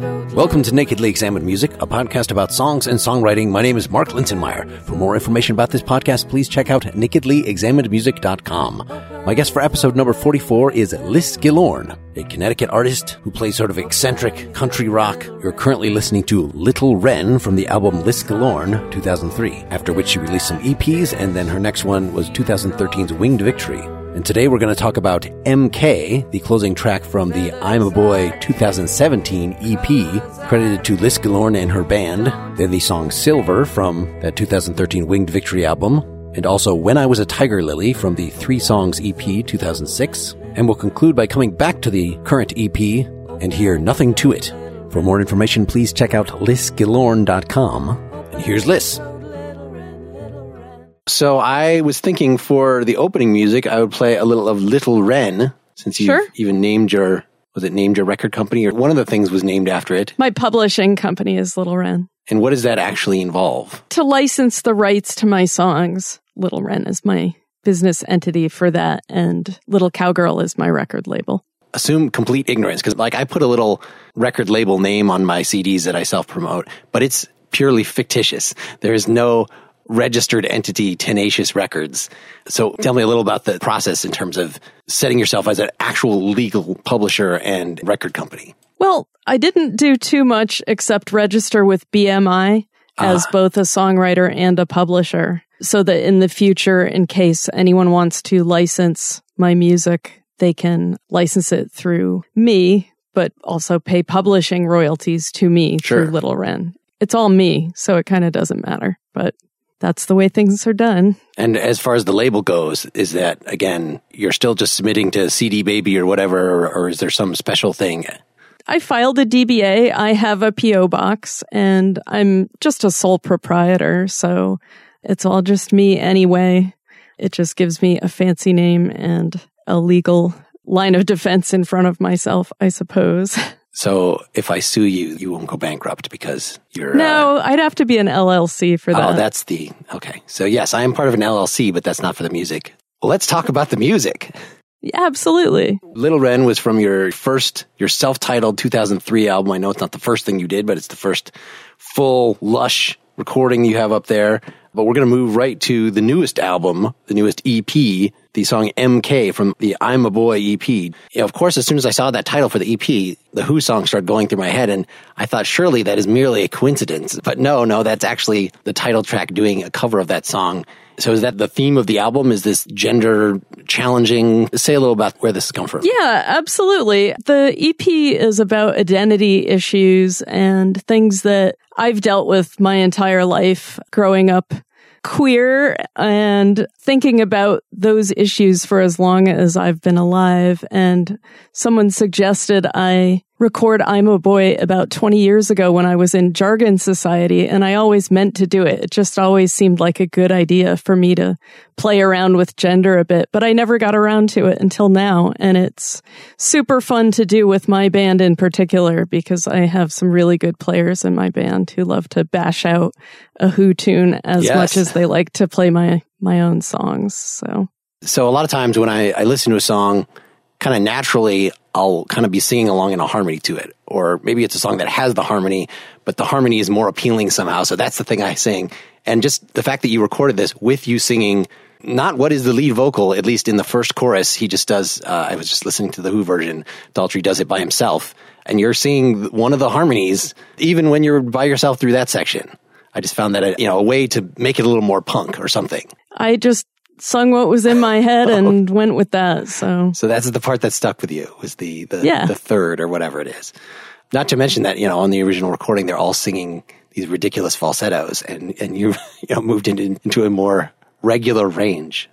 Welcome to Nakedly Examined Music, a podcast about songs and songwriting. My name is Mark Linsenmayer. For more information about this podcast, please check out nakedlyexaminedmusic.com. My guest for episode number 44 is Liz Gillorn, a Connecticut artist who plays sort of eccentric country rock. You're currently listening to Little Wren from the album Liz Gillorn 2003, after which she released some EPs, and then her next one was 2013's Winged Victory. And today we're going to talk about MK, the closing track from the I'm a Boy 2017 EP, credited to Liz Gillorn and her band. Then the song Silver from that 2013 Winged Victory album. And also When I Was a Tiger Lily from the Three Songs EP 2006. And we'll conclude by coming back to the current EP and hear Nothing to It. For more information, please check out lizgillorn.com. And here's Liz. So I was thinking for the opening music, I would play a little of Little Wren, since you Sure. even named your was it named your record company or one of the things was named after it. My publishing company is Little Wren. And what does that actually involve? To license the rights to my songs, Little Wren is my business entity for that, and Little Cowgirl is my record label. Assume complete ignorance because like I put a little record label name on my CDs that I self promote, but it's purely fictitious. There is no registered entity Tenacious Records. So tell me a little about the process in terms of setting yourself as an actual legal publisher and record company. Well, I didn't do too much except register with BMI as ah. both a songwriter and a publisher, so that in the future, in case anyone wants to license my music, they can license it through me, but also pay publishing royalties to me Sure. through Little Wren. It's all me, so it kind of doesn't matter, but that's the way things are done. And as far as the label goes, is that again, you're still just submitting to CD Baby or whatever, or, or is there some special thing? I filed a DBA. I have a PO box and I'm just a sole proprietor. So it's all just me anyway. It just gives me a fancy name and a legal line of defense in front of myself, I suppose. So if I sue you, you won't go bankrupt because you're. uh, No, I'd have to be an LLC for that. oh, that's the okay. So yes, I am part of an LLC, but that's not for the music. Well, let's talk about the music. yeah, absolutely. Little Wren was from your first, your self-titled 2003 album. I know it's not the first thing you did, but it's the first full, lush recording you have up there. But we're going to move right to the newest album, the newest EP, the song MK from the I'm a Boy EP. Of course, as soon as I saw that title for the EP, the Who song started going through my head, and I thought surely that is merely a coincidence. But no, no, that's actually the title track doing a cover of that song. So is that the theme of the album? Is this gender challenging? Say a little about where this has come from. Yeah, absolutely. The EP is about identity issues and things that I've dealt with my entire life growing up queer and thinking about those issues for as long as I've been alive. And someone suggested I record I'm a Boy about 20 years ago when I was in Jargon Society, and I always meant to do it. It just always seemed like a good idea for me to play around with gender a bit, but I never got around to it until now. And it's super fun to do with my band in particular because I have some really good players in my band who love to bash out a Who tune as Yes. much as they like to play my, my own songs. So So a lot of times when I, I listen to a song, kind of naturally, I'll kind of be singing along in a harmony to it. Or maybe it's a song that has the harmony, but the harmony is more appealing somehow. So that's the thing I sing. And just the fact that you recorded this with you singing, not what is the lead vocal, at least in the first chorus, he just does, uh, I was just listening to the Who version. Daltrey does it by himself. And you're singing one of the harmonies, even when you're by yourself through that section. I just found that, a, you know, a way to make it a little more punk or something. I just sung what was in my head oh. and went with that. So So that's the part that stuck with you was the the, Yeah. the third or whatever it is. Not to mention that you know on the original recording they're all singing these ridiculous falsettos, and and you you know moved into into a more regular range.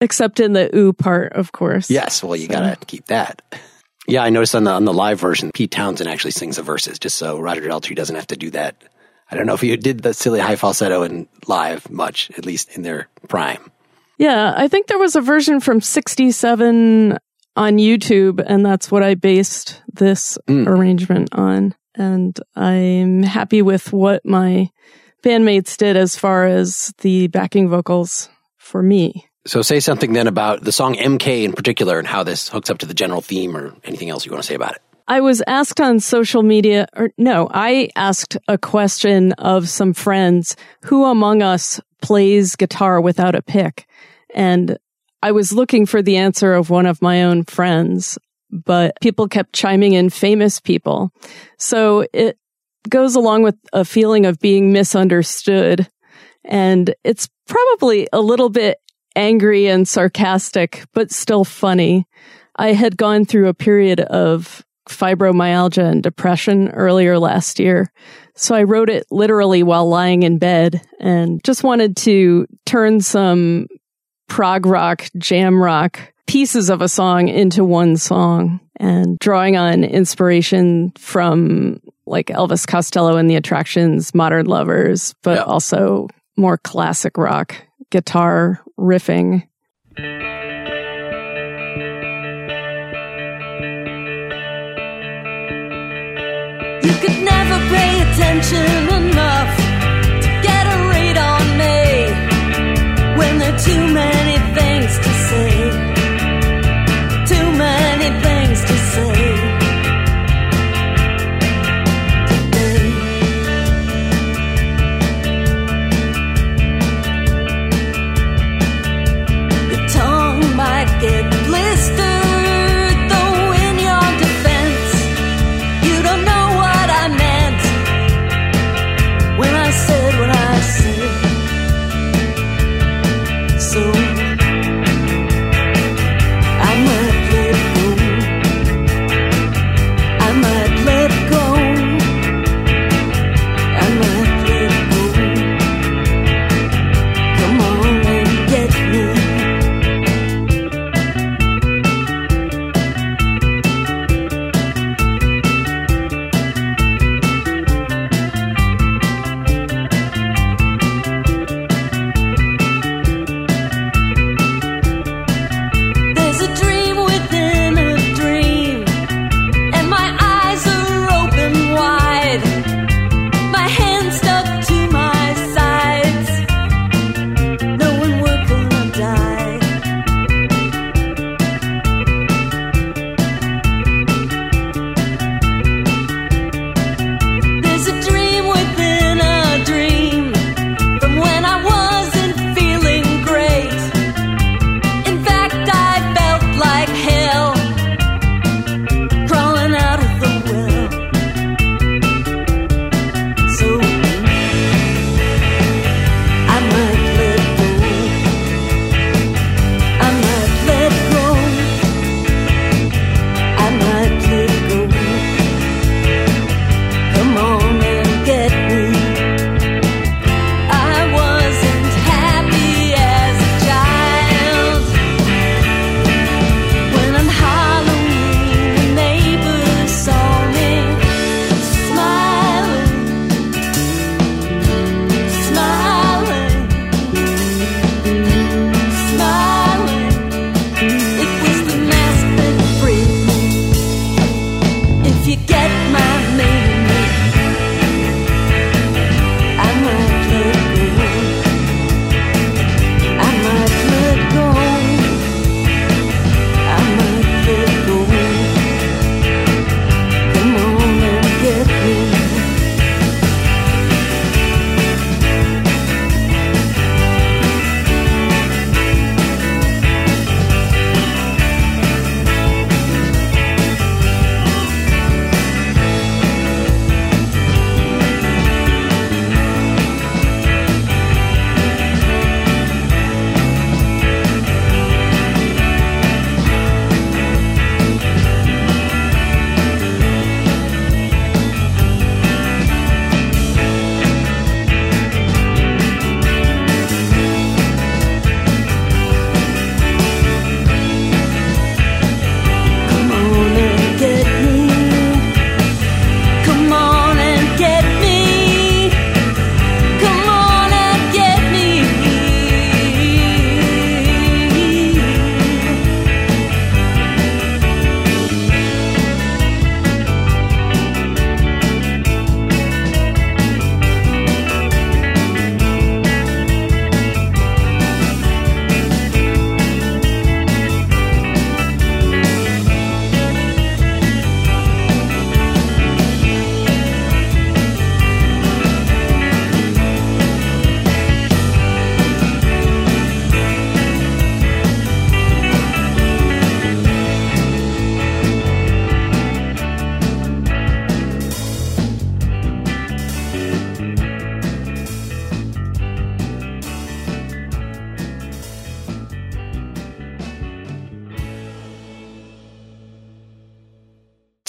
except in the ooh part, of course. Yes, well you gotta keep that. Yeah, I noticed on the on the live version, Pete Townshend actually sings the verses, just so Roger Daltrey doesn't have to do that. I don't know if you did the silly high falsetto in live much, at least in their prime. Yeah, I think there was a version from 67 on YouTube, and that's what I based this Mm. arrangement on. And I'm happy with what my bandmates did as far as the backing vocals for me. So say something then about the song MK in particular and how this hooks up to the general theme or anything else you want to say about it. I was asked on social media, or no, I asked a question of some friends who among us plays guitar without a pick? And I was looking for the answer of one of my own friends, but people kept chiming in famous people. So it goes along with a feeling of being misunderstood. And it's probably a little bit angry and sarcastic, but still funny. I had gone through a period of fibromyalgia and depression earlier last year. So I wrote it literally while lying in bed and just wanted to turn some prog rock, jam rock pieces of a song into one song and drawing on inspiration from like Elvis Costello and the Attractions, Modern Lovers, but also more classic rock guitar riffing. You could never pay attention enough to get a read on me when there are too many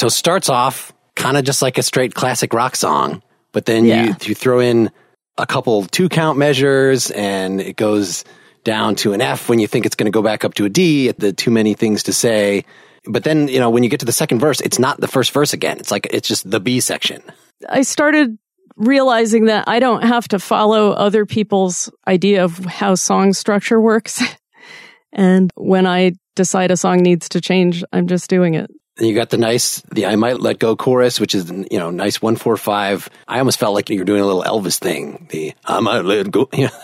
So it starts off kind of just like a straight classic rock song, but then Yeah. you you throw in a couple two count measures and it goes down to an F when you think it's going to go back up to a D at the too many things to say. But then, you know, when you get to the second verse, it's not the first verse again. It's like it's just the B section. I started realizing that I don't have to follow other people's idea of how song structure works. and when I decide a song needs to change, I'm just doing it. And you got the nice, the I might let go chorus, which is, you know, nice one, four, five. I almost felt like you were doing a little Elvis thing. The I might let go. You know,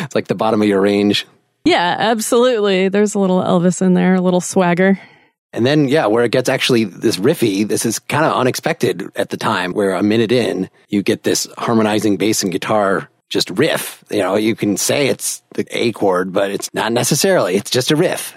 it's like the bottom of your range. Yeah, absolutely. There's a little Elvis in there, a little swagger. And then, yeah, where it gets actually this riffy, this is kind of unexpected at the time, where a minute in, you get this harmonizing bass and guitar just riff. You know, you can say it's the A chord, but it's not necessarily. It's just a riff.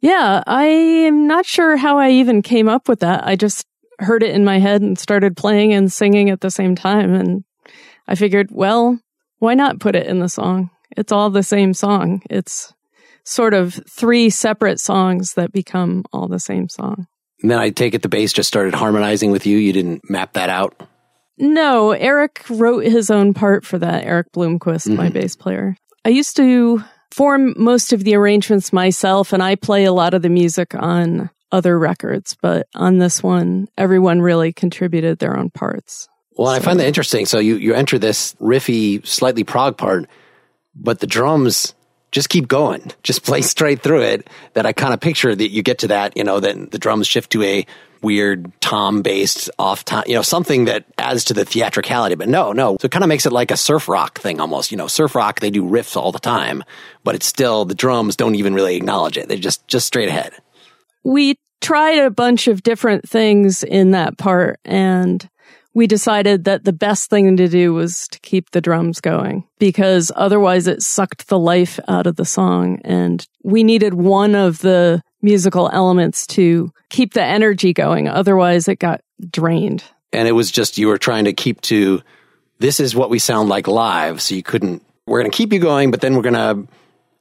Yeah, I am not sure how I even came up with that. I just heard it in my head and started playing and singing at the same time. And I figured, well, why not put it in the song? It's all the same song. It's sort of three separate songs that become all the same song. And then I take it the bass just started harmonizing with you. You didn't map that out. No, Eric wrote his own part for that. Eric Bloomquist, my mm-hmm. bass player. I used to form most of the arrangements myself, and I play a lot of the music on other records. But on this one, everyone really contributed their own parts. Well, I find that interesting. So you, you enter this riffy, slightly prog part, but the drums just keep going, just play straight through it. That I kind of picture that you get to that, you know, then the drums shift to a weird tom based off time, you know, something that adds to the theatricality. But no, no. So it kind of makes it like a surf rock thing almost. You know, surf rock, they do riffs all the time, but it's still, the drums don't even really acknowledge it. They're just, just straight ahead. We tried a bunch of different things in that part, and we decided that the best thing to do was to keep the drums going because otherwise it sucked the life out of the song. And we needed one of the musical elements to keep the energy going. Otherwise it got drained. and it was just you were trying to keep to this is what we sound like live so you couldn't we're going to keep you going but then we're going to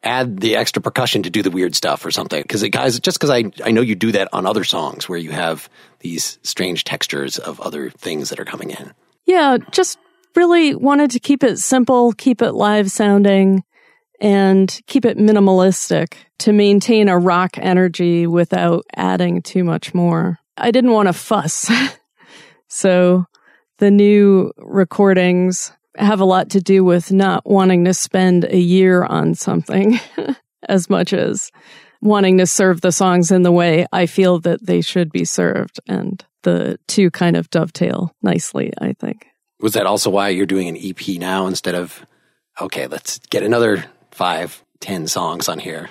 add the extra percussion to do the weird stuff or something because guys just because I, I know you do that on other songs where you have these strange textures of other things that are coming in Yeah, just really wanted to keep it simple, keep it live sounding, and keep it minimalistic to maintain a rock energy without adding too much more. I didn't want to fuss. so the new recordings have a lot to do with not wanting to spend a year on something as much as wanting to serve the songs in the way I feel that they should be served. And the two kind of dovetail nicely, I think. was that also why you're doing an ep now instead of okay let's get another five ten songs on here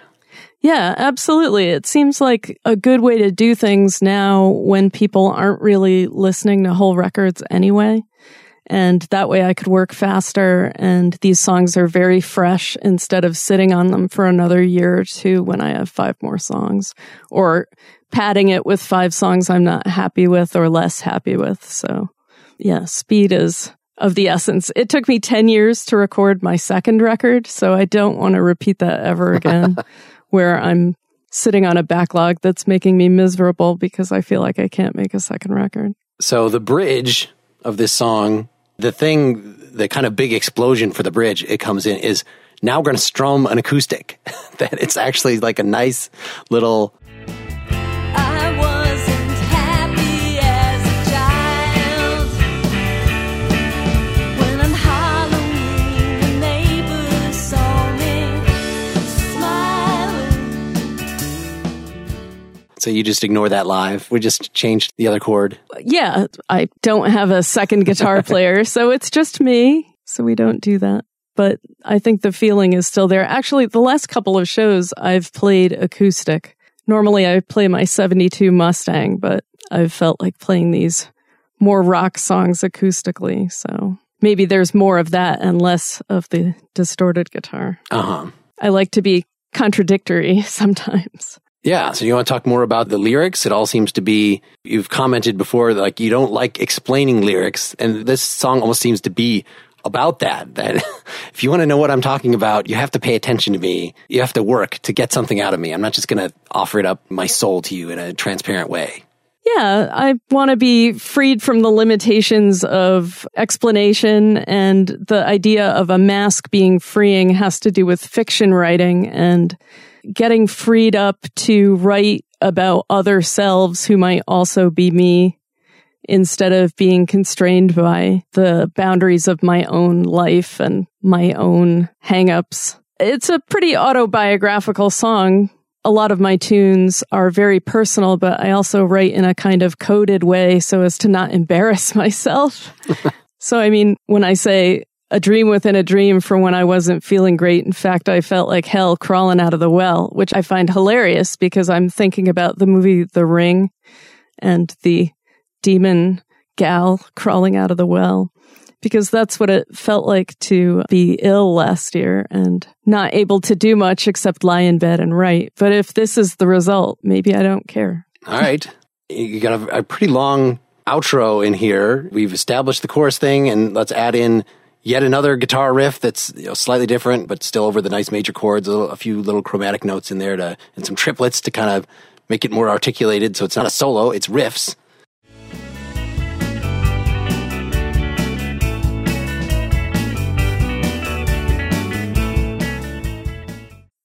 Yeah, absolutely. It seems like a good way to do things now when people aren't really listening to whole records anyway. And that way I could work faster and these songs are very fresh instead of sitting on them for another year or two when I have five more songs or padding it with five songs I'm not happy with or less happy with. So yeah, speed is of the essence. It took me 10 years to record my second record, so I don't want to repeat that ever again where I'm sitting on a backlog that's making me miserable because I feel like I can't make a second record. So the bridge of this song, the thing, the kind of big explosion for the bridge it comes in is now we're going to strum an acoustic. that it's actually like a nice little. So you just ignore that live. We just changed the other chord. Yeah, I don't have a second guitar player, so it's just me. So we don't do that. But I think the feeling is still there. Actually, the last couple of shows I've played acoustic. Normally I play my 72 Mustang, but I've felt like playing these more rock songs acoustically. So maybe there's more of that and less of the distorted guitar. Uh huh. I like to be contradictory sometimes. Yeah. So you want to talk more about the lyrics? It all seems to be, you've commented before, like you don't like explaining lyrics. And this song almost seems to be about that. That if you want to know what I'm talking about, you have to pay attention to me. You have to work to get something out of me. I'm not just going to offer it up my soul to you in a transparent way. Yeah, I want to be freed from the limitations of explanation and the idea of a mask being freeing has to do with fiction writing and getting freed up to write about other selves who might also be me instead of being constrained by the boundaries of my own life and my own hangups. It's a pretty autobiographical song. A lot of my tunes are very personal, but I also write in a kind of coded way so as to not embarrass myself. so, I mean, when I say a dream within a dream from when I wasn't feeling great. In fact, I felt like hell crawling out of the well, which I find hilarious because I'm thinking about the movie The Ring and the demon gal crawling out of the well because that's what it felt like to be ill last year and not able to do much except lie in bed and write. But if this is the result, maybe I don't care. All right. You got a, a pretty long outro in here. We've established the chorus thing and let's add in yet another guitar riff that's you know, slightly different, but still over the nice major chords, a, little, a few little chromatic notes in there to, and some triplets to kind of make it more articulated. So it's not a solo, it's riffs.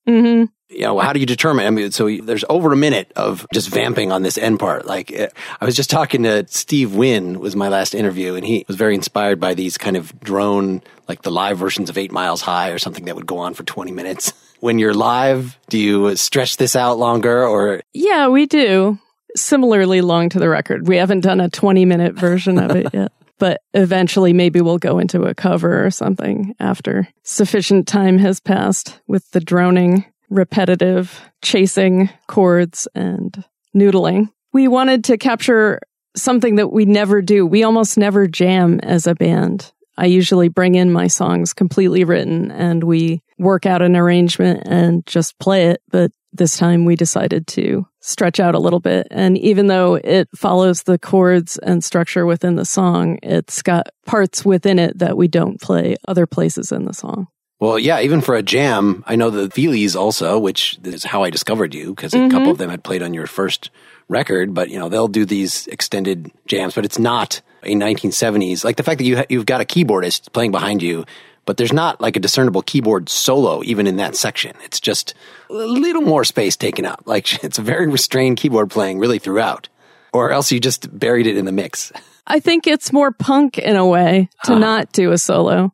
Mm-hmm. You know, how do you determine? I mean, so there's over a minute of just vamping on this end part. Like, eh, I was just talking to Steve Wynn was my last interview, and he was very inspired by these kind of drone, like the live versions of Eight Miles High or something that would go on for 20 minutes. When you're live, do you stretch this out longer or? Yeah, we do. Similarly long to the record. We haven't done a 20 minute version of it yet. But eventually, maybe we'll go into a cover or something after sufficient time has passed with the droning, repetitive chasing chords and noodling. We wanted to capture something that we never do. We almost never jam as a band. I usually bring in my songs completely written and we work out an arrangement and just play it. But this time we decided to stretch out a little bit. And even though it follows the chords and structure within the song, it's got parts within it that we don't play other places in the song. Well, yeah, even for a jam, I know the Feelies also, which is how I discovered you because a Mm-hmm. couple of them had played on your first record, but you know, they'll do these extended jams, but it's not a 1970s, like the fact that you ha- you've got a keyboardist playing behind you, but there's not like a discernible keyboard solo even in that section. It's just a little more space taken up. Like it's a very restrained keyboard playing really throughout. Or else you just buried it in the mix. I think it's more punk in a way to not do a solo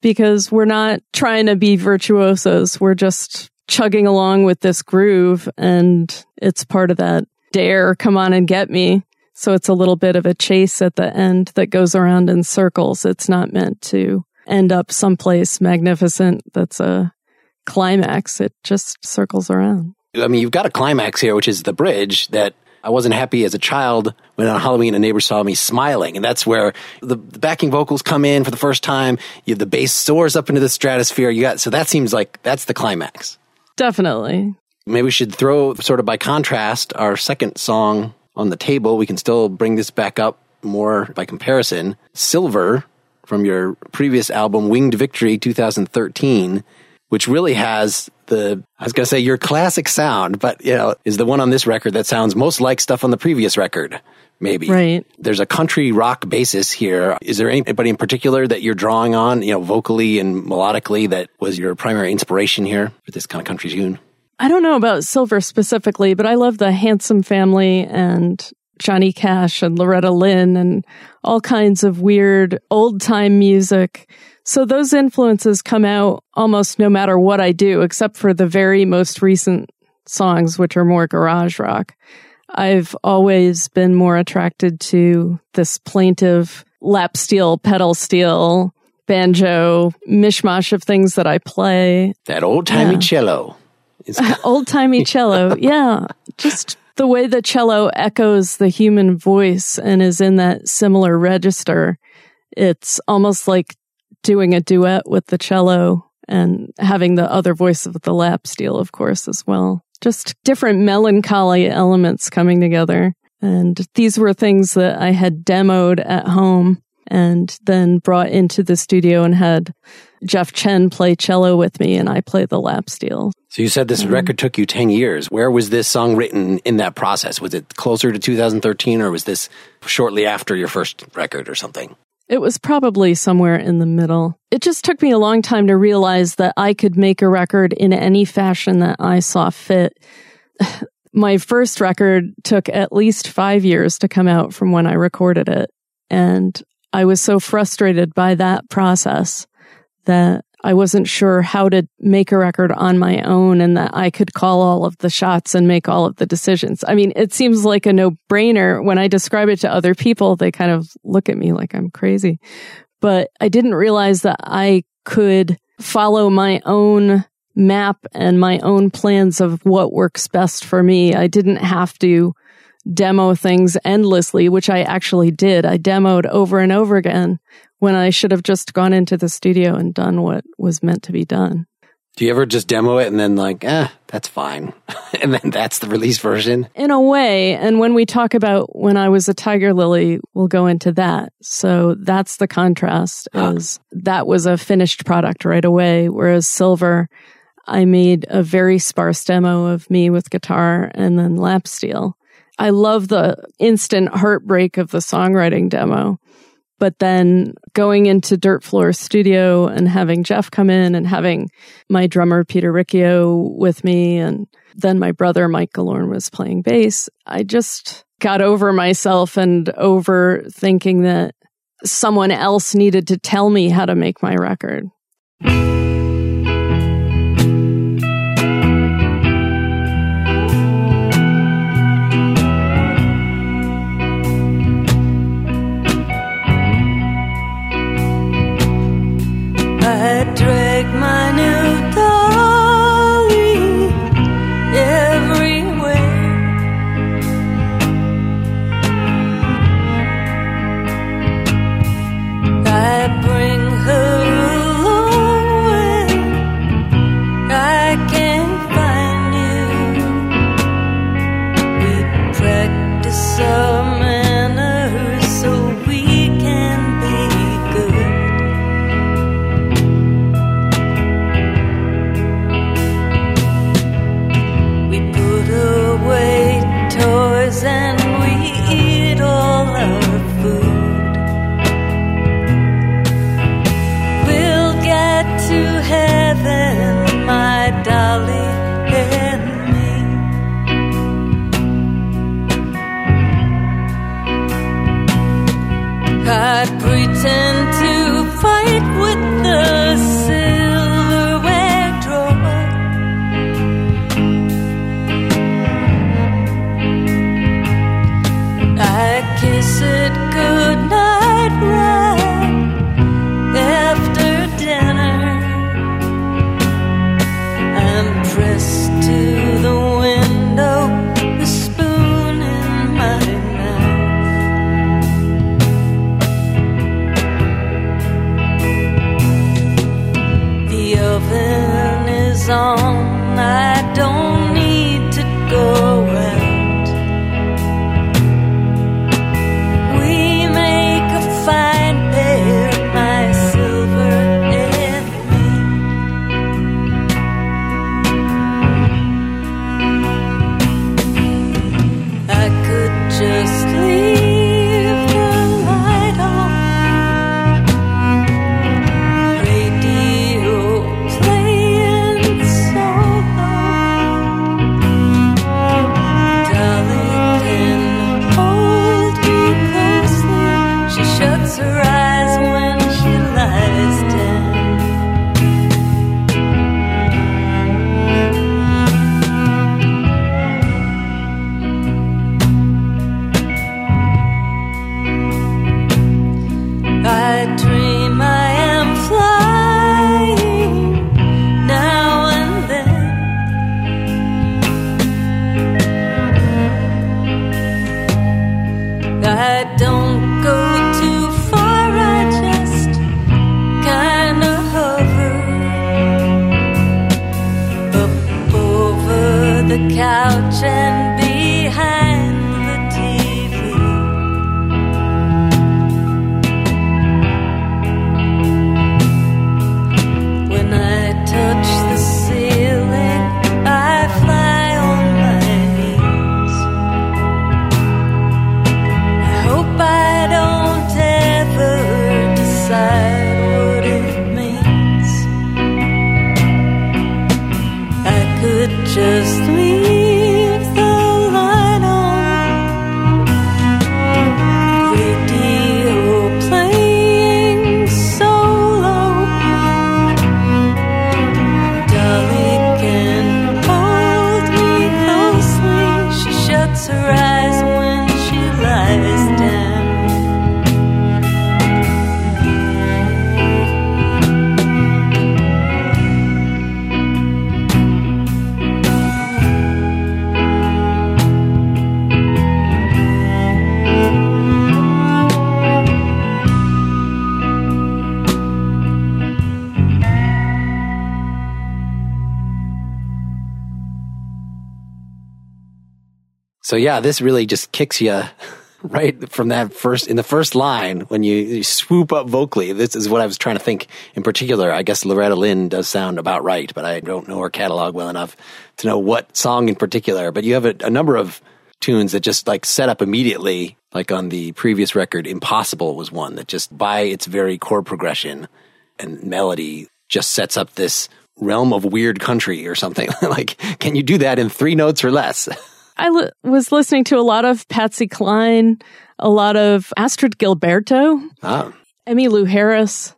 because we're not trying to be virtuosos. We're just chugging along with this groove and it's part of that dare, come on and get me. So it's a little bit of a chase at the end that goes around in circles. It's not meant to end up someplace magnificent that's a climax. It just circles around. I mean, you've got a climax here, which is the bridge that I wasn't happy as a child when on Halloween a neighbor saw me smiling. And that's where the, the backing vocals come in for the first time. You, the bass soars up into the stratosphere. You got, so that seems like that's the climax. Definitely. Maybe we should throw sort of by contrast our second song on the table. We can still bring this back up more by comparison. Silver from your previous album, Winged Victory 2013, which really has the, I was going to say your classic sound, but you know, is the one on this record that sounds most like stuff on the previous record. Maybe. Right. There's a country rock basis here. Is there anybody in particular that you're drawing on, you know, vocally and melodically that was your primary inspiration here for this kind of country tune? I don't know about Silver specifically, but I love the Handsome Family and Johnny Cash and Loretta Lynn and all kinds of weird old time music. So those influences come out almost no matter what I do, except for the very most recent songs, which are more garage rock. I've always been more attracted to this plaintive lap steel, pedal steel, banjo, mishmash of things that I play. That old timey Yeah. cello. Old timey cello. Yeah. Just the way the cello echoes the human voice and is in that similar register. It's almost like doing a duet with the cello and having the other voice of the lap steel, of course, as well. just different melancholy elements coming together. And these were things that I had demoed at home and then brought into the studio and had Jeff Chen play cello with me and I play the lap steel. So you said this mm-hmm. record took you 10 years. Where was this song written in that process? Was it closer to 2013 or was this shortly after your first record or something? It was probably somewhere in the middle. It just took me a long time to realize that I could make a record in any fashion that I saw fit. My first record took at least five years to come out from when I recorded it. And I was so frustrated by that process that I wasn't sure how to make a record on my own and that I could call all of the shots and make all of the decisions. I mean, it seems like a no brainer. When I describe it to other people, they kind of look at me like I'm crazy. But I didn't realize that I could follow my own map and my own plans of what works best for me. I didn't have to demo things endlessly, which I actually did. I demoed over and over again when I should have just gone into the studio and done what was meant to be done. Do you ever just demo it and then like, eh, that's fine. and then that's the release version? In a way. And when we talk about when I was a Tiger Lily, we'll go into that. So that's the contrast huh. is that was a finished product right away. Whereas Silver, I made a very sparse demo of me with guitar and then lap steel. I love the instant heartbreak of the songwriting demo but then going into Dirt Floor Studio and having Jeff come in and having my drummer Peter Riccio with me and then my brother Mike Gillorn was playing bass, I just got over myself and over thinking that someone else needed to tell me how to make my record. dress. So yeah, this really just kicks you right from that first in the first line when you, you swoop up vocally. This is what I was trying to think in particular. I guess Loretta Lynn does sound about right, but I don't know her catalog well enough to know what song in particular. But you have a, a number of tunes that just like set up immediately, like on the previous record, Impossible was one that just by its very chord progression and melody just sets up this realm of weird country or something. like, can you do that in three notes or less? I li- was listening to a lot of Patsy Cline, a lot of Astrud Gilberto, ah, Emmylou Harris,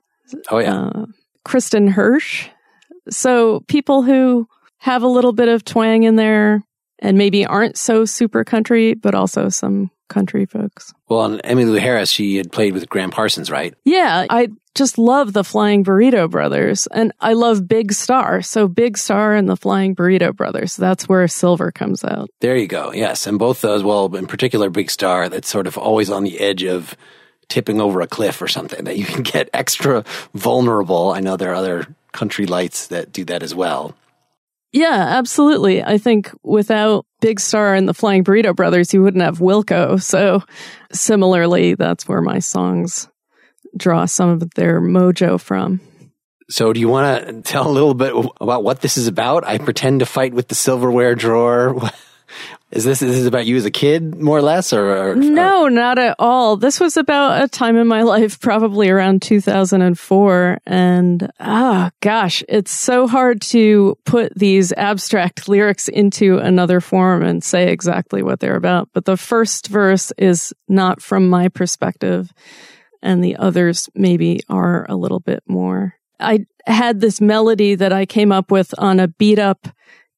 oh yeah. uh, Kristin Hersh. So people who have a little bit of twang in there and maybe aren't so super country, but also some country folks. Well, on Emmylou Harris, she had played with Gram Parsons, right? Yeah, I just love the Flying Burrito Brothers and I love Big Star. So Big Star and the Flying Burrito Brothers, that's where Silver comes out. There you go. Yes. And both those, well, in particular, Big Star, that's sort of always on the edge of tipping over a cliff or something that you can get extra vulnerable. I know there are other country lights that do that as well. Yeah, absolutely. I think without Big Star and the Flying Burrito Brothers, you wouldn't have Wilco. So similarly, that's where my songs draw some of their mojo from. So, do you want to tell a little bit about what this is about? I pretend to fight with the silverware drawer. Is this, is this about you as a kid, more or less, or, or No, not at all. This was about a time in my life, probably around 2004. And ah, gosh, it's so hard to put these abstract lyrics into another form and say exactly what they're about. But the first verse is not from my perspective, and the others maybe are a little bit more. I had this melody that I came up with on a beat up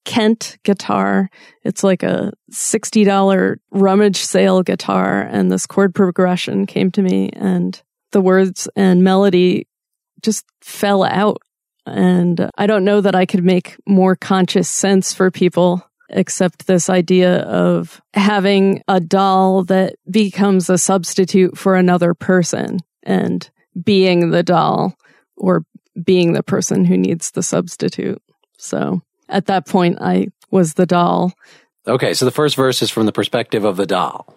Kent guitar. It's like a $60 rummage sale guitar and this chord progression came to me and the words and melody just fell out. And I don't know that I could make more conscious sense for people except this idea of having a doll that becomes a substitute for another person and being the doll or being the person who needs the substitute. So at that point, I was the doll. Okay, so the first verse is from the perspective of the doll.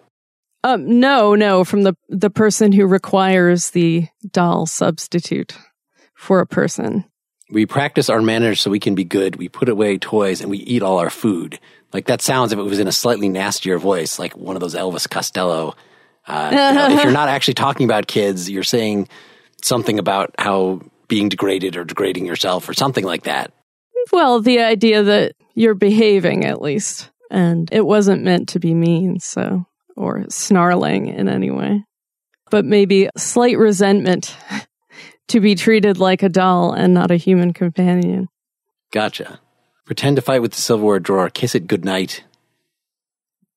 Um, no, no, from the the person who requires the doll substitute for a person. We practice our manners so we can be good. We put away toys and we eat all our food. Like that sounds if it was in a slightly nastier voice, like one of those Elvis Costello. Uh, you know, if you're not actually talking about kids, you're saying something about how being degraded or degrading yourself or something like that. Well, the idea that you're behaving at least, and it wasn't meant to be mean, so or snarling in any way, but maybe slight resentment to be treated like a doll and not a human companion. Gotcha. Pretend to fight with the silverware drawer. Kiss it goodnight.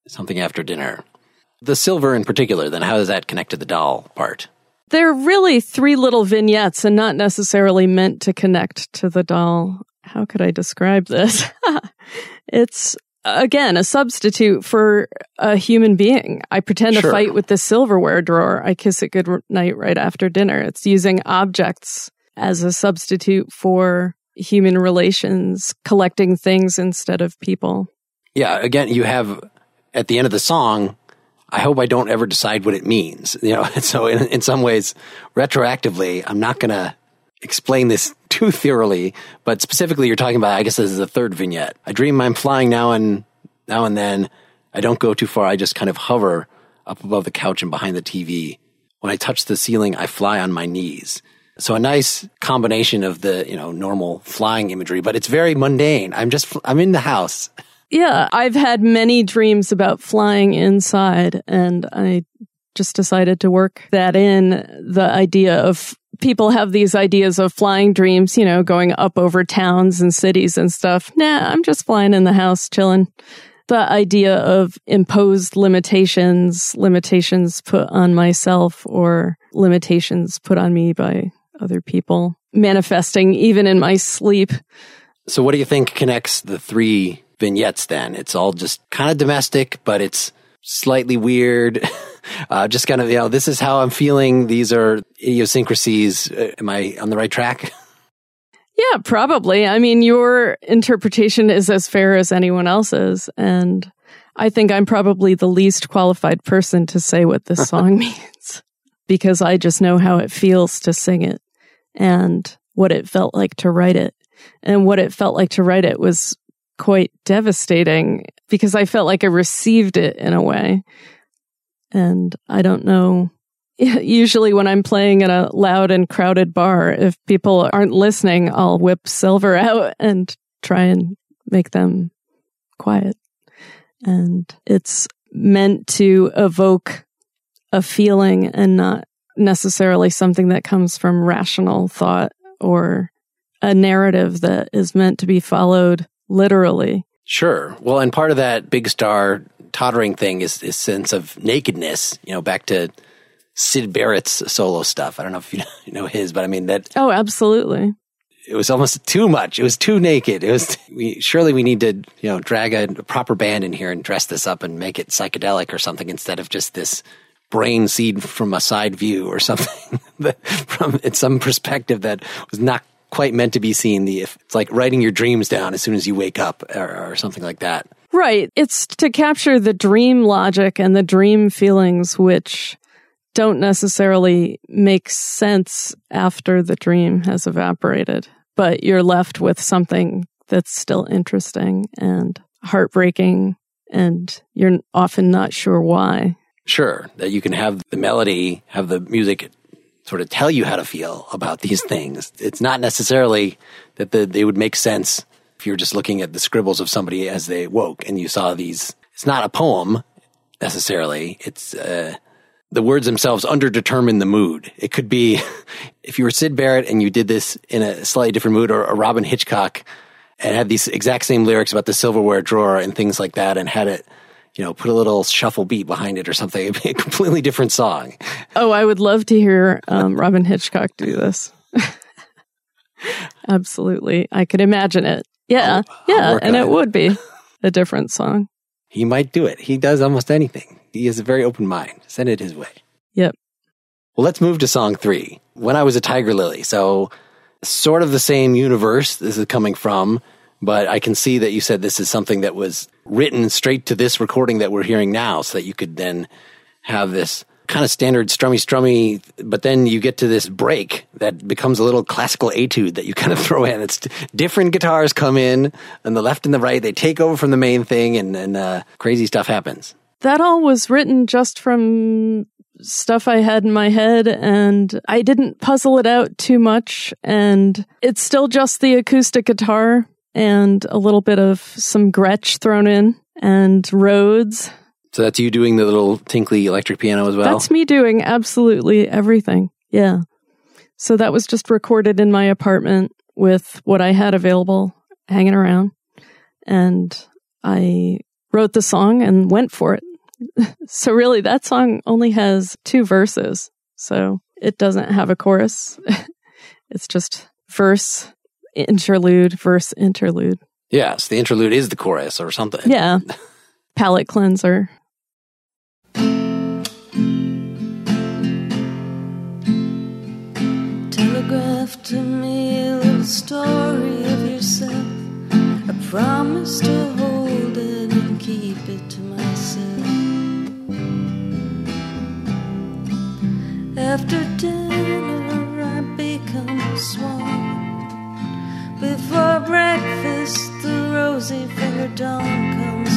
Something after dinner. The silver in particular, then how does that connect to the doll part? They're really three little vignettes and not necessarily meant to connect to the doll. How could I describe this? it's again a substitute for a human being. I pretend Sure. to fight with the silverware drawer. I kiss it good night right after dinner. It's using objects as a substitute for human relations, collecting things instead of people. Yeah, again, you have at the end of the song, I hope I don't ever decide what it means. You know, so in, in some ways, retroactively, I'm not going to explain this too thoroughly, but specifically you're talking about, I guess this is the third vignette. I dream I'm flying now and now and then. I don't go too far. I just kind of hover up above the couch and behind the TV. When I touch the ceiling, I fly on my knees. So a nice combination of the, you know, normal flying imagery, but it's very mundane. I'm just, I'm in the house. Yeah, I've had many dreams about flying inside, and I just decided to work that in the idea of people have these ideas of flying dreams, you know, going up over towns and cities and stuff. Nah, I'm just flying in the house, chilling. The idea of imposed limitations, limitations put on myself or limitations put on me by other people, manifesting even in my sleep. So what do you think connects the three vignettes then? It's all just kind of domestic, but it's slightly weird. Uh, just kind of, you know, this is how I'm feeling. These are idiosyncrasies. Uh, am I on the right track? Yeah, probably. I mean, your interpretation is as fair as anyone else's. And I think I'm probably the least qualified person to say what this song means because I just know how it feels to sing it and what it felt like to write it. And what it felt like to write it was quite devastating because I felt like I received it in a way. And I don't know. Usually, when I'm playing in a loud and crowded bar, if people aren't listening, I'll whip silver out and try and make them quiet. And it's meant to evoke a feeling and not necessarily something that comes from rational thought or a narrative that is meant to be followed literally. Sure. Well, and part of that big star tottering thing is this sense of nakedness, you know, back to Syd Barrett's solo stuff. I don't know if you know his, but I mean that. Oh, absolutely. It was almost too much. It was too naked. It was we, surely we need to, you know, drag a, a proper band in here and dress this up and make it psychedelic or something instead of just this brain seed from a side view or something from some perspective that was not quite meant to be seen. The if it's like writing your dreams down as soon as you wake up or, or something like that. Right. It's to capture the dream logic and the dream feelings, which don't necessarily make sense after the dream has evaporated, but you're left with something that's still interesting and heartbreaking, and you're often not sure why. Sure, that you can have the melody, have the music sort of tell you how to feel about these things. It's not necessarily that the, they would make sense if you're just looking at the scribbles of somebody as they woke and you saw these. It's not a poem necessarily. It's uh, the words themselves underdetermine the mood. It could be if you were Syd Barrett and you did this in a slightly different mood, or a Robyn Hitchcock and had these exact same lyrics about the silverware drawer and things like that, and had it you know, put a little shuffle beat behind it or something. It'd be a completely different song. Oh, I would love to hear um, Robyn Hitchcock do this. Absolutely. I could imagine it. Yeah. I'll, yeah. I'll and it, it would be a different song. He might do it. He does almost anything. He has a very open mind. Send it his way. Yep. Well, let's move to song three. When I was a Tiger Lily. So, sort of the same universe this is coming from, but I can see that you said this is something that was written straight to this recording that we're hearing now so that you could then have this kind of standard strummy strummy, but then you get to this break that becomes a little classical etude that you kind of throw in. It's different guitars come in and the left and the right, they take over from the main thing and, and uh, crazy stuff happens. That all was written just from stuff I had in my head and I didn't puzzle it out too much. And it's still just the acoustic guitar and a little bit of some Gretsch thrown in and Rhodes so that's you doing the little tinkly electric piano as well? That's me doing absolutely everything. Yeah. So that was just recorded in my apartment with what I had available hanging around. And I wrote the song and went for it. so really that song only has two verses. So it doesn't have a chorus. it's just verse, interlude verse interlude. Yes, the interlude is the chorus or something. Yeah. Palate cleanser. Telegraph to me a little story of yourself. I promise to hold it and keep it to myself. After dinner Before breakfast, the rosy fingered dawn comes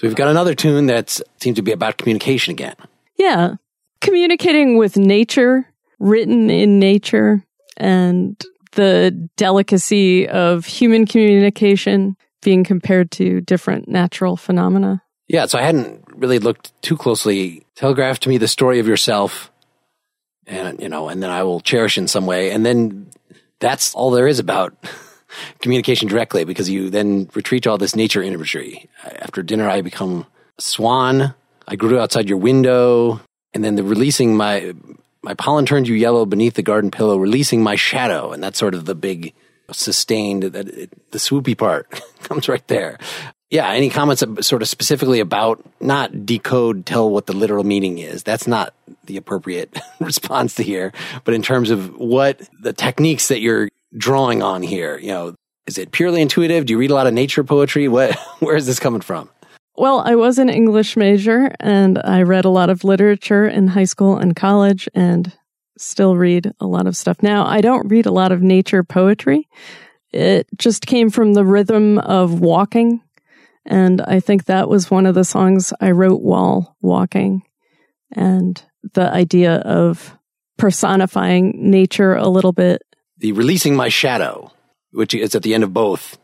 So we've got another tune that seems to be about communication again. Yeah. Communicating with nature, written in nature, and the delicacy of human communication being compared to different natural phenomena. Yeah, so I hadn't really looked too closely. Telegraph to me the story of yourself, and you know, and then I will cherish in some way, and then that's all there is about communication directly because you then retreat to all this nature imagery. After dinner, I become swan. I grew outside your window, and then the releasing my my pollen turned you yellow beneath the garden pillow, releasing my shadow, and that's sort of the big sustained that the swoopy part comes right there. Yeah, any comments sort of specifically about not decode, tell what the literal meaning is? That's not the appropriate response to hear. But in terms of what the techniques that you're drawing on here, you know, is it purely intuitive? Do you read a lot of nature poetry? What, where is this coming from? Well, I was an English major and I read a lot of literature in high school and college and still read a lot of stuff now. I don't read a lot of nature poetry. It just came from the rhythm of walking. And I think that was one of the songs I wrote while walking. And the idea of personifying nature a little bit. The releasing my shadow, which is at the end of both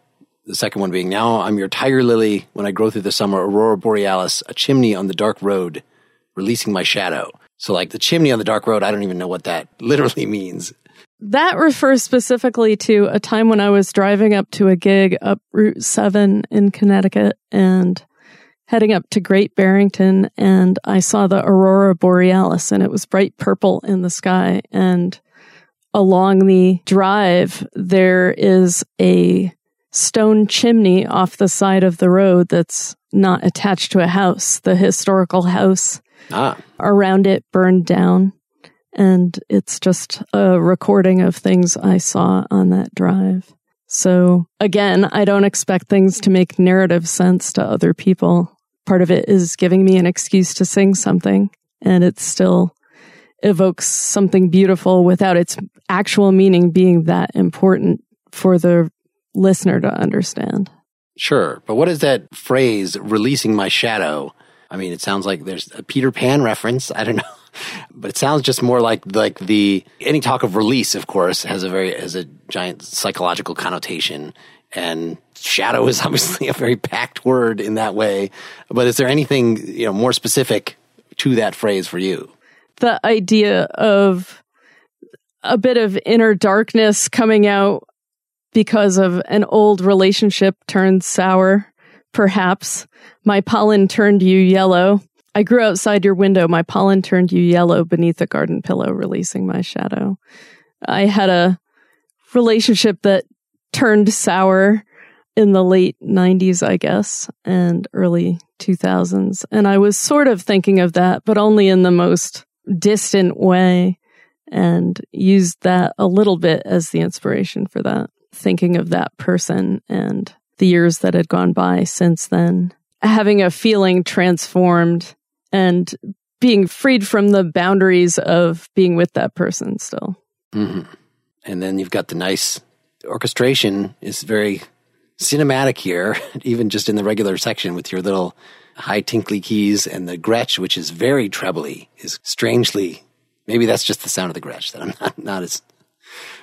The second one being, now I'm your tiger lily when I grow through the summer, aurora borealis, a chimney on the dark road, releasing my shadow. So like the chimney on the dark road, I don't even know what that literally means. That refers specifically to a time when I was driving up to a gig up Route 7 in Connecticut and heading up to Great Barrington and I saw the aurora borealis and it was bright purple in the sky and along the drive there is a stone chimney off the side of the road that's not attached to a house. The historical house Ah, around it burned down. And it's just a recording of things I saw on that drive. So again, I don't expect things to make narrative sense to other people. Part of it is giving me an excuse to sing something and it's still evokes something beautiful without its actual meaning being that important for the listener to understand. sure. But what is that phrase, releasing my shadow? I mean, it sounds like there's a Peter Pan reference. I don't know. But it sounds just more like like the any talk of release, of course, has a very has a giant psychological connotation, and shadow is obviously a very packed word in that way. But is there anything you know more specific to that phrase for you? The idea of a bit of inner darkness coming out because of an old relationship turned sour, perhaps. My pollen turned you yellow. I grew outside your window. My pollen turned you yellow beneath a garden pillow, releasing my shadow. I had a relationship that turned sour in the late 90s, I guess, and early 2000s. And I was sort of thinking of that, but only in the most distant way and used that a little bit as the inspiration for that. Thinking of that person and the years that had gone by since then, having a feeling transformed and being freed from the boundaries of being with that person still. hmm And then you've got the nice orchestration is very cinematic here, even just in the regular section with your little high tinkly keys and the Gretsch, which is very trebly, is strangely, maybe that's just the sound of the Gretsch that I'm not, not as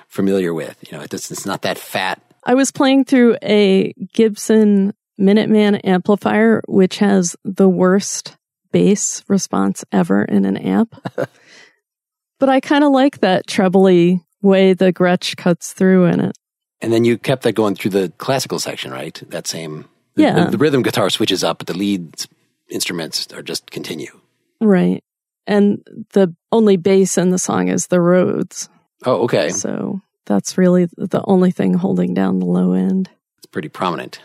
familiar with. You know, it does, it's not that fat. I was playing through a Gibson Minuteman amplifier, which has the worst bass response ever in an amp. but I kind of like that trebly way the Gretsch cuts through in it. And then you kept that going through the classical section, right? That same, the, Yeah. the, the rhythm guitar switches up, but the lead instruments are just continue. Right. And the only bass in the song is the Rhodes. Oh, okay. So that's really the only thing holding down the low end. It's pretty prominent.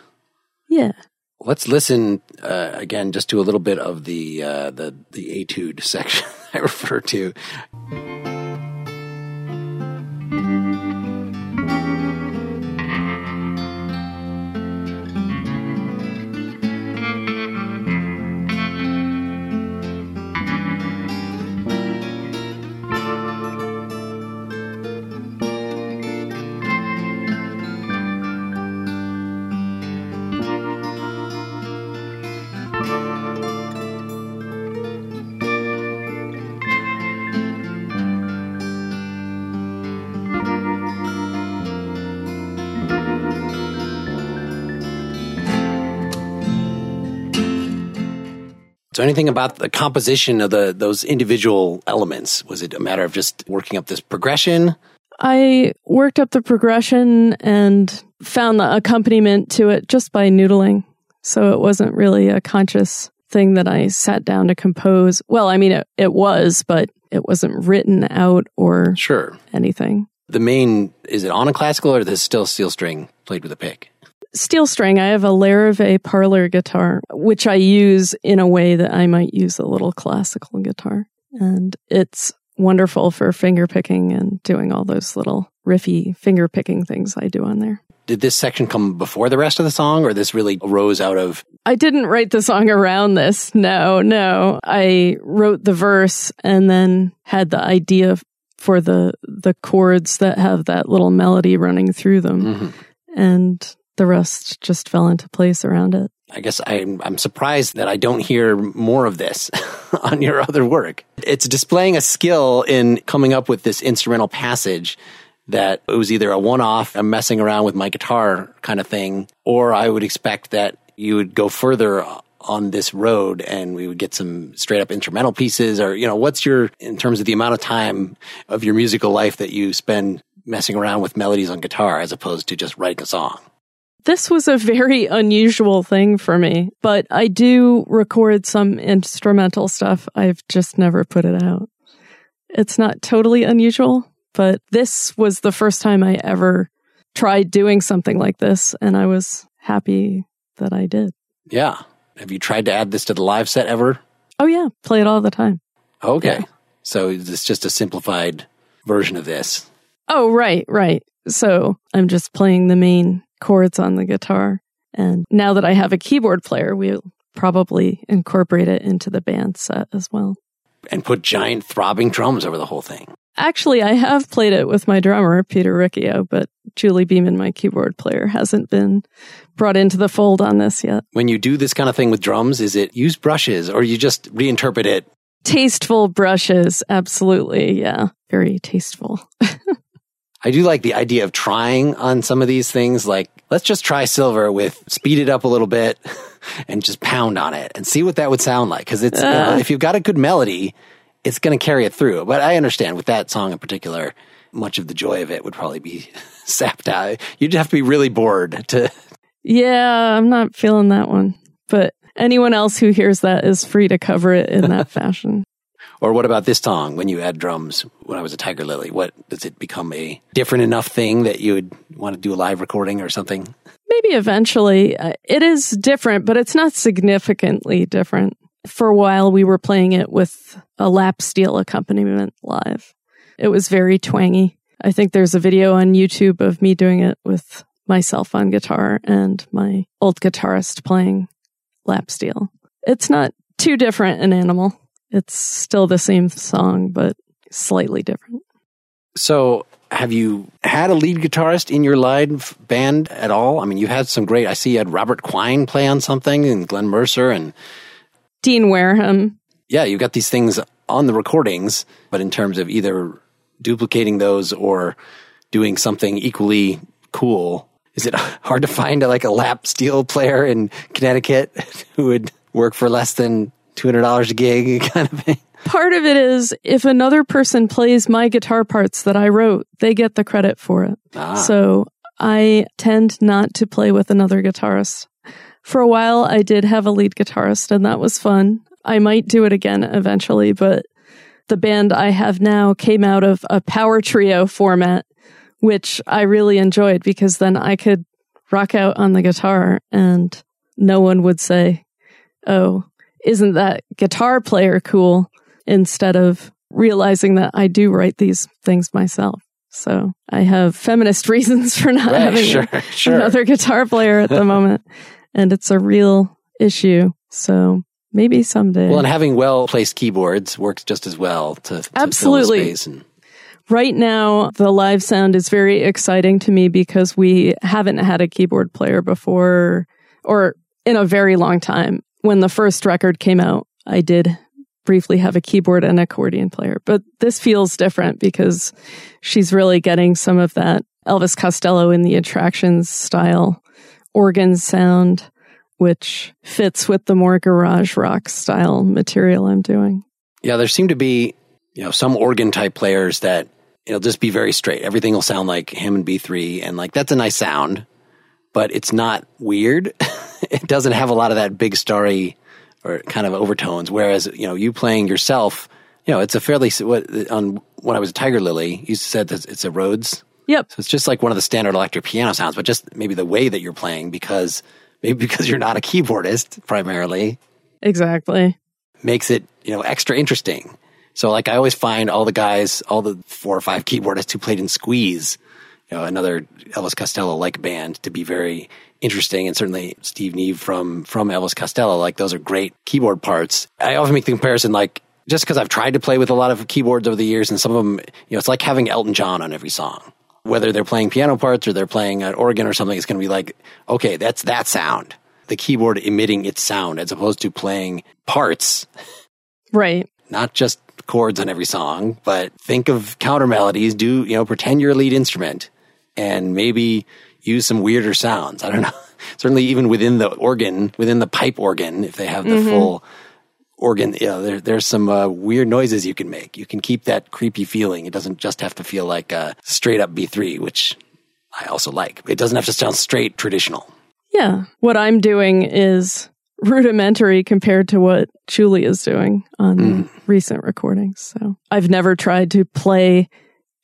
Yeah. Let's listen uh, again, just to a little bit of the uh, the the etude section I refer to. So, anything about the composition of the those individual elements? Was it a matter of just working up this progression? I worked up the progression and found the accompaniment to it just by noodling. So it wasn't really a conscious thing that I sat down to compose. Well, I mean, it, it was, but it wasn't written out or Sure. anything. The main is it on a classical or is this still steel string played with a pick? Steel string, I have a Larrivee parlor guitar, which I use in a way that I might use a little classical guitar. And it's wonderful for finger picking and doing all those little riffy finger picking things I do on there. Did this section come before the rest of the song, or this really arose out of? I didn't write the song around this. No, no. I wrote the verse and then had the idea for the the chords that have that little melody running through them Mhm. and the rest just fell into place around it. I guess I'm, I'm surprised that I don't hear more of this on your other work. It's displaying a skill in coming up with this instrumental passage that it was either a one off, a messing around with my guitar kind of thing, or I would expect that you would go further on this road and we would get some straight up instrumental pieces or, you know, what's your, in terms of the amount of time of your musical life that you spend messing around with melodies on guitar as opposed to just writing a song? This was a very unusual thing for me, but I do record some instrumental stuff. I've just never put it out. It's not totally unusual, but this was the first time I ever tried doing something like this, and I was happy that I did. Yeah. Have you tried to add this to the live set ever? Oh, yeah, play it all the time. Okay. Yeah. So it's just a simplified version of this. Oh, right, right. So I'm just playing the main chords on the guitar. And now that I have a keyboard player, we'll probably incorporate it into the band set as well. And put giant throbbing drums over the whole thing. Actually, I have played it with my drummer, Peter Riccio, but Julie Beeman, my keyboard player, hasn't been brought into the fold on this yet. When you do this kind of thing with drums, is it use brushes or you just reinterpret it? Tasteful brushes, absolutely. Yeah, very tasteful. I do like the idea of trying on some of these things. Like, let's just try silver with speed it up a little bit and just pound on it and see what that would sound like. Cause it's, uh, you know, if you've got a good melody, it's going to carry it through. But I understand with that song in particular, much of the joy of it would probably be sapped out. You'd have to be really bored to. Yeah, I'm not feeling that one. But anyone else who hears that is free to cover it in that fashion. Or what about this song when you add drums when I was a Tiger Lily? What does it become a different enough thing that you would want to do a live recording or something? Maybe eventually. Uh, it is different, but it's not significantly different. For a while, we were playing it with a lap steel accompaniment live. It was very twangy. I think there's a video on YouTube of me doing it with myself on guitar and my old guitarist playing lap steel. It's not too different an animal. It's still the same song, but slightly different. So, have you had a lead guitarist in your live band at all? I mean, you had some great. I see you had Robert Quine play on something, and Glenn Mercer, and Dean Wareham. Yeah, you've got these things on the recordings, but in terms of either duplicating those or doing something equally cool, is it hard to find like a lap steel player in Connecticut who would work for less than $200 a gig kind of thing? Part of it is if another person plays my guitar parts that I wrote, they get the credit for it. Ah. So I tend not to play with another guitarist. For a while, I did have a lead guitarist, and that was fun. I might do it again eventually, but the band I have now came out of a power trio format, which I really enjoyed because then I could rock out on the guitar and no one would say, Oh, isn't that guitar player cool? Instead of realizing that I do write these things myself. So I have feminist reasons for not right, having sure, a, sure. another guitar player at the moment. and it's a real issue. So maybe someday. Well, and having well placed keyboards works just as well to, to absolutely. And- right now, the live sound is very exciting to me because we haven't had a keyboard player before or in a very long time when the first record came out, I did briefly have a keyboard and accordion player, but this feels different because she's really getting some of that Elvis Costello in the attractions style organ sound, which fits with the more garage rock style material I'm doing. Yeah, there seem to be, you know, some organ type players that it'll just be very straight. Everything will sound like Hammond B3 and like that's a nice sound, but it's not weird. it doesn't have a lot of that big story or kind of overtones. Whereas, you know, you playing yourself, you know, it's a fairly, what, on when I was a Tiger Lily, you said that it's a Rhodes. Yep. So it's just like one of the standard electric piano sounds, but just maybe the way that you're playing because maybe because you're not a keyboardist primarily. Exactly. Makes it, you know, extra interesting. So like I always find all the guys, all the four or five keyboardists who played in Squeeze, you know, another Elvis Costello like band to be very interesting. And certainly Steve Nieve from, from Elvis Costello, like those are great keyboard parts. I often make the comparison, like, just because I've tried to play with a lot of keyboards over the years and some of them, you know, it's like having Elton John on every song. Whether they're playing piano parts or they're playing an organ or something, it's going to be like, okay, that's that sound. The keyboard emitting its sound as opposed to playing parts. Right. Not just chords on every song, but think of counter melodies. Do, you know, pretend you're a lead instrument and maybe use some weirder sounds. I don't know. Certainly even within the organ, within the pipe organ, if they have the full organ, you know, there, there's some uh, weird noises you can make. You can keep that creepy feeling. It doesn't just have to feel like a straight up B3, which I also like. It doesn't have to sound straight traditional. Yeah. What I'm doing is rudimentary compared to what Julie is doing on recent recordings. So I've never tried to play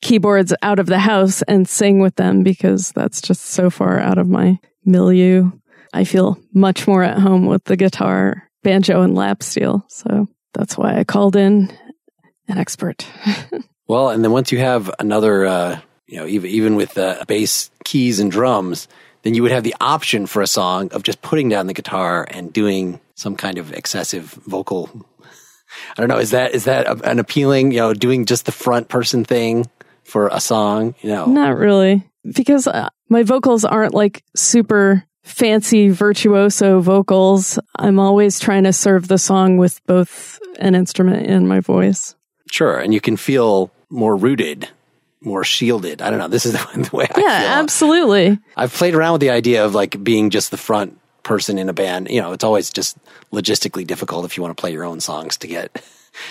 keyboards out of the house and sing with them because that's just so far out of my milieu. I feel much more at home with the guitar, banjo, and lap steel. So that's why I called in an expert. Well, and then once you have another, uh, you know, even even with uh, bass, keys, and drums, then you would have the option for a song of just putting down the guitar and doing some kind of excessive vocal. I don't know. Is that is that an appealing? You know, doing just the front person thing for a song. You know, Not really, because uh, my vocals aren't like super fancy virtuoso vocals. I'm always trying to serve the song with both an instrument and my voice. sure, and you can feel more rooted, more shielded. I don't know. This is the way I Yeah, feel. absolutely. I've played around with the idea of like being just the front person in a band. You know, it's always just logistically difficult if you want to play your own songs to get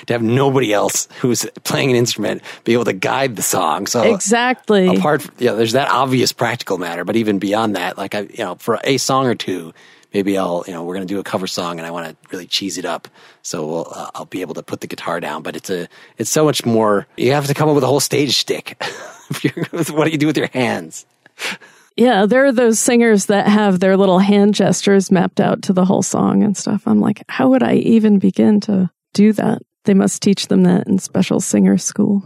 to have nobody else who's playing an instrument be able to guide the song. So Exactly. apart, from, yeah, there's that obvious practical matter, but even beyond that, like I, you know, for a song or two, maybe I'll, you know, we're going to do a cover song and I want to really cheese it up. So we'll, uh, I'll be able to put the guitar down, but it's a, it's so much more. You have to come up with a whole stage stick. What do you do with your hands? Yeah, there are those singers that have their little hand gestures mapped out to the whole song and stuff. I'm like, how would I even begin to do that? They must teach them that in special singer school.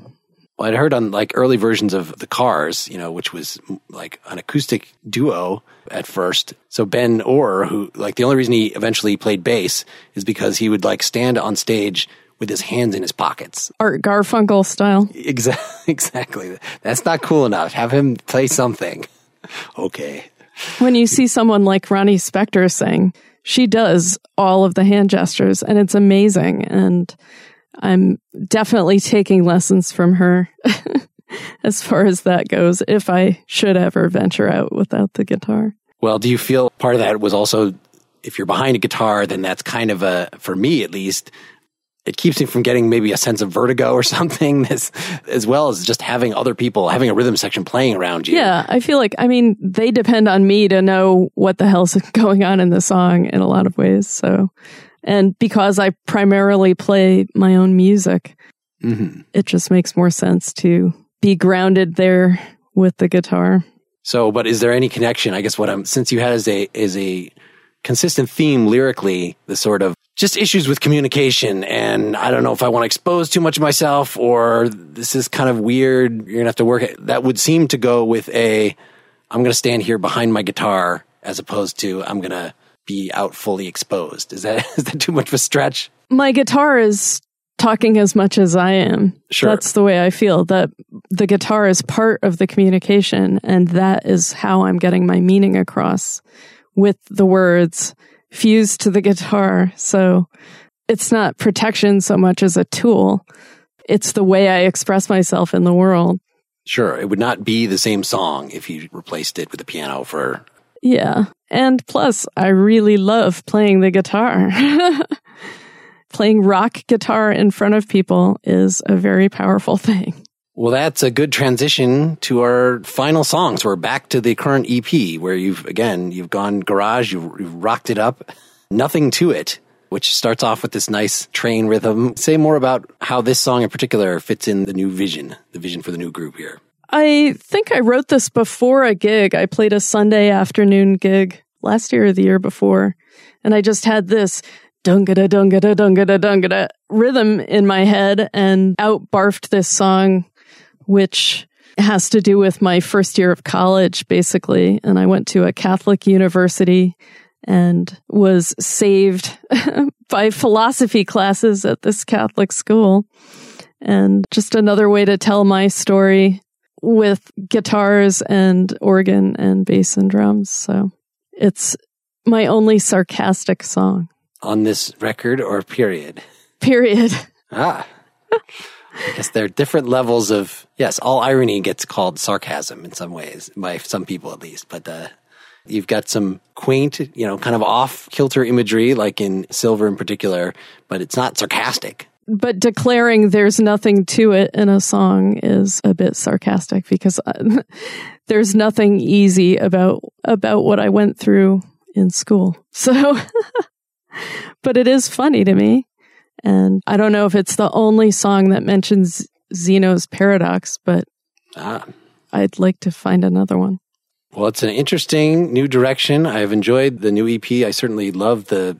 Well, I'd heard on like early versions of the Cars, you know, which was like an acoustic duo at first. So Ben Orr, who like the only reason he eventually played bass is because he would like stand on stage with his hands in his pockets. Art Garfunkel style. Exactly. Exactly. That's not cool enough. Have him play something. Okay. When you see someone like Ronnie Spector sing, she does all of the hand gestures and it's amazing. And I'm definitely taking lessons from her as far as that goes, if I should ever venture out without the guitar. Well, do you feel part of that was also if you're behind a guitar, then that's kind of a, for me at least, it keeps me from getting maybe a sense of vertigo or something as, as well as just having other people, having a rhythm section playing around you. Yeah, I feel like, I mean, they depend on me to know what the hell's going on in the song in a lot of ways. So, and because I primarily play my own music, hmm it just makes more sense to be grounded there with the guitar. So, but is there any connection? I guess what I'm, since you had as a, is a consistent theme lyrically, the sort of just issues with communication. And I don't know if I want to expose too much of myself or this is kind of weird. You're going to have to work it. That would seem to go with a, I'm going to stand here behind my guitar as opposed to I'm going to be out fully exposed. Is that, is that too much of a stretch? My guitar is talking as much as I am. Sure. That's the way I feel that the guitar is part of the communication and that is how I'm getting my meaning across with the words fused to the guitar. So it's not protection so much as a tool. It's the way I express myself in the world. Sure. It would not be the same song if you replaced it with a piano for Yeah. And plus, I really love playing the guitar. playing rock guitar in front of people is a very powerful thing. Well, that's a good transition to our final songs. We're back to the current EP where you've, again, you've gone garage, you've, you've rocked it up. Nothing to it, which starts off with this nice train rhythm. Say more about how this song in particular fits in the new vision, the vision for the new group here. I think I wrote this before a gig. I played a Sunday afternoon gig last year or the year before, and I just had this dungada dungada dungada dungada rhythm in my head and out barfed this song, which has to do with my first year of college, basically. And I went to a Catholic university and was saved by philosophy classes at this Catholic school. And just another way to tell my story with guitars and organ and bass and drums. So it's my only sarcastic song. On this record or period? Period. Ah, Guess there are different levels of yes. All irony gets called sarcasm in some ways by some people at least, but uh, you've got some quaint, you know, kind of off kilter imagery, like in Silver in particular, but it's not sarcastic. But declaring there's nothing to it in a song is a bit sarcastic because uh, there's nothing easy about about what I went through in school. So, but it is funny to me. And I don't know if it's the only song that mentions Zeno's paradox, but Ah. I'd like to find another one. Well, it's an interesting new direction. I've enjoyed the new EP. I certainly love the,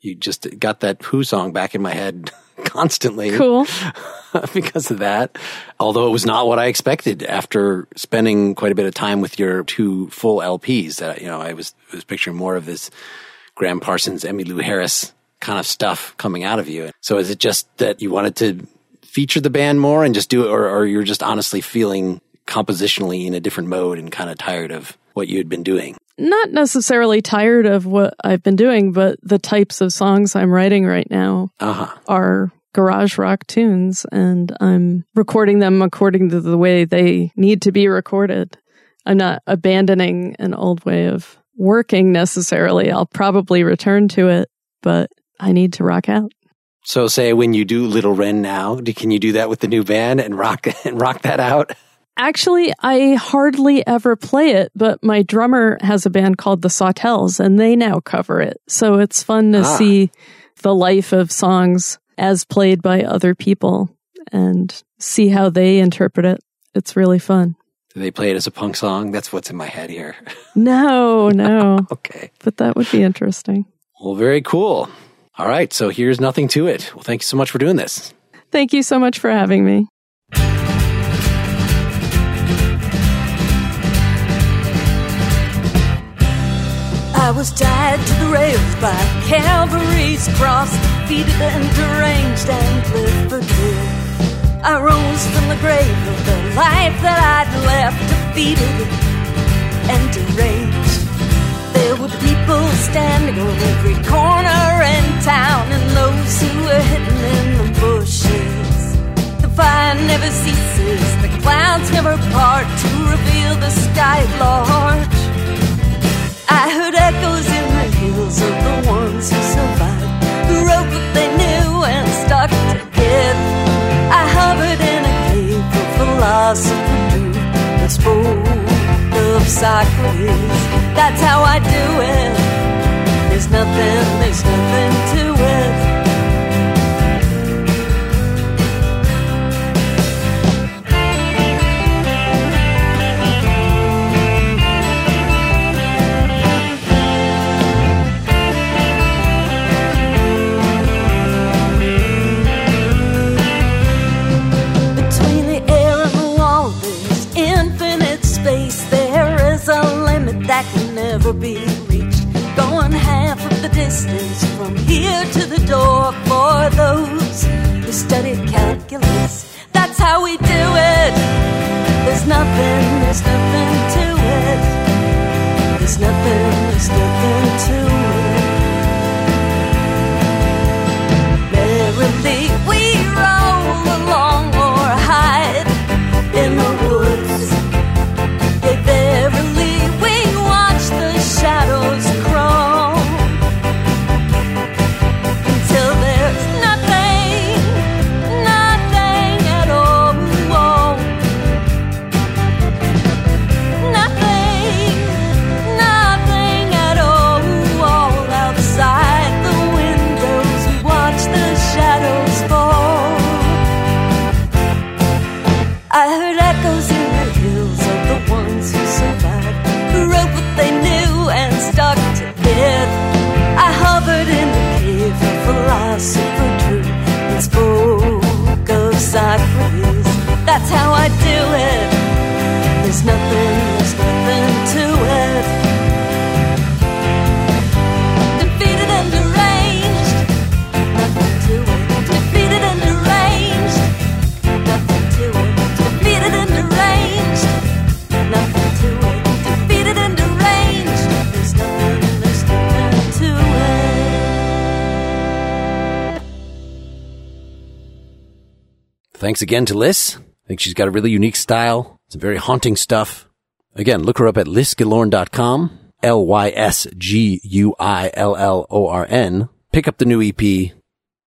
you just got that Who song back in my head constantly. Cool. because of that. Although it was not what I expected after spending quite a bit of time with your two full LPs. That you know, I was was picturing more of this Gram Parsons, Emmylou Harris kind of stuff coming out of you. So is it just that you wanted to feature the band more and just do it, or, or you're just honestly feeling compositionally in a different mode and kind of tired of what you had been doing? Not necessarily tired of what I've been doing, but the types of songs I'm writing right now Uh huh. are garage rock tunes and I'm recording them according to the way they need to be recorded. I'm not abandoning an old way of working necessarily. I'll probably return to it, but I need to rock out. So say when you do Little Wren now, do, can you do that with the new band and rock and rock that out? Actually, I hardly ever play it, but my drummer has a band called the Sawtells and they now cover it. So it's fun to Ah. see the life of songs as played by other people and see how they interpret it. It's really fun. Do they play it as a punk song? That's what's in my head here. No, no, Okay. but that would be interesting. Well, very cool. All right. So here's nothing to it. Well, thank you so much for doing this. Thank you so much for having me. I was tied to the rails by Calvary's cross, defeated and deranged and Clifford Hill. I rose from the grave of the life that I'd left, defeated and deranged. There were people standing on every corner in town, and those who were hidden in the bushes. The fire never ceases, the clouds never part to reveal the sky at large. I heard echoes in the hills of the ones who survived, who wrote what they knew and stuck together. I hovered in a cave of philosophy and spoke Socrates. That's how I do it. There's nothing, there's nothing to it. Thanks again to Liz. I think she's got a really unique style. Some very haunting stuff. Again, look her up at lysguillorn.com. L-Y-S-G-U-I-L-L-O-R-N. Pick up the new EP.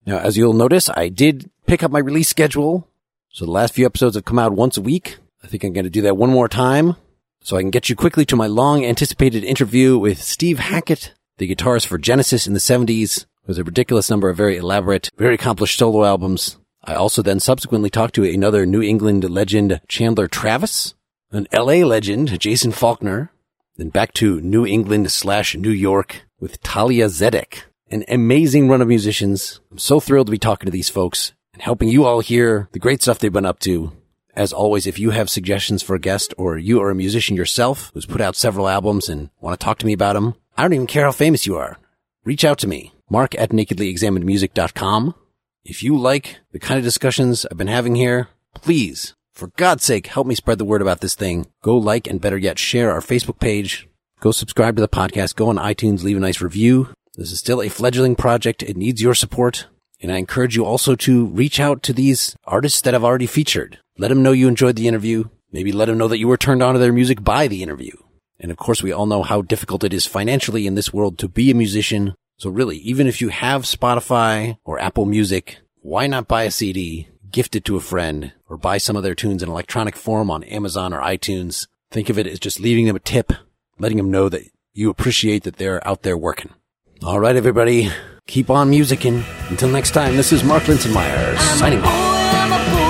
Now, as you'll notice, I did pick up my release schedule. So the last few episodes have come out once a week. I think I'm going to do that one more time so I can get you quickly to my long anticipated interview with Steve Hackett, the guitarist for Genesis in the 70s. It was a ridiculous number of very elaborate, very accomplished solo albums. I also then subsequently talked to another New England legend, Chandler Travis, an LA legend, Jason Falkner, then back to New England slash New York with Talia Zedek. An amazing run of musicians. I'm so thrilled to be talking to these folks and helping you all hear the great stuff they've been up to. As always, if you have suggestions for a guest or you are a musician yourself who's put out several albums and want to talk to me about them, I don't even care how famous you are. Reach out to me, mark at nakedlyexaminedmusic.com. If you like the kind of discussions I've been having here, please, for God's sake, help me spread the word about this thing. Go like and better yet, share our Facebook page. Go subscribe to the podcast. Go on iTunes, leave a nice review. This is still a fledgling project. It needs your support. And I encourage you also to reach out to these artists that I've already featured. Let them know you enjoyed the interview. Maybe let them know that you were turned on to their music by the interview. And of course, we all know how difficult it is financially in this world to be a musician. So really, even if you have Spotify or Apple Music, why not buy a CD, gift it to a friend, or buy some of their tunes in electronic form on Amazon or iTunes? Think of it as just leaving them a tip, letting them know that you appreciate that they're out there working. All right, everybody, keep on musicking. Until next time, this is Mark Linsenmayer signing off.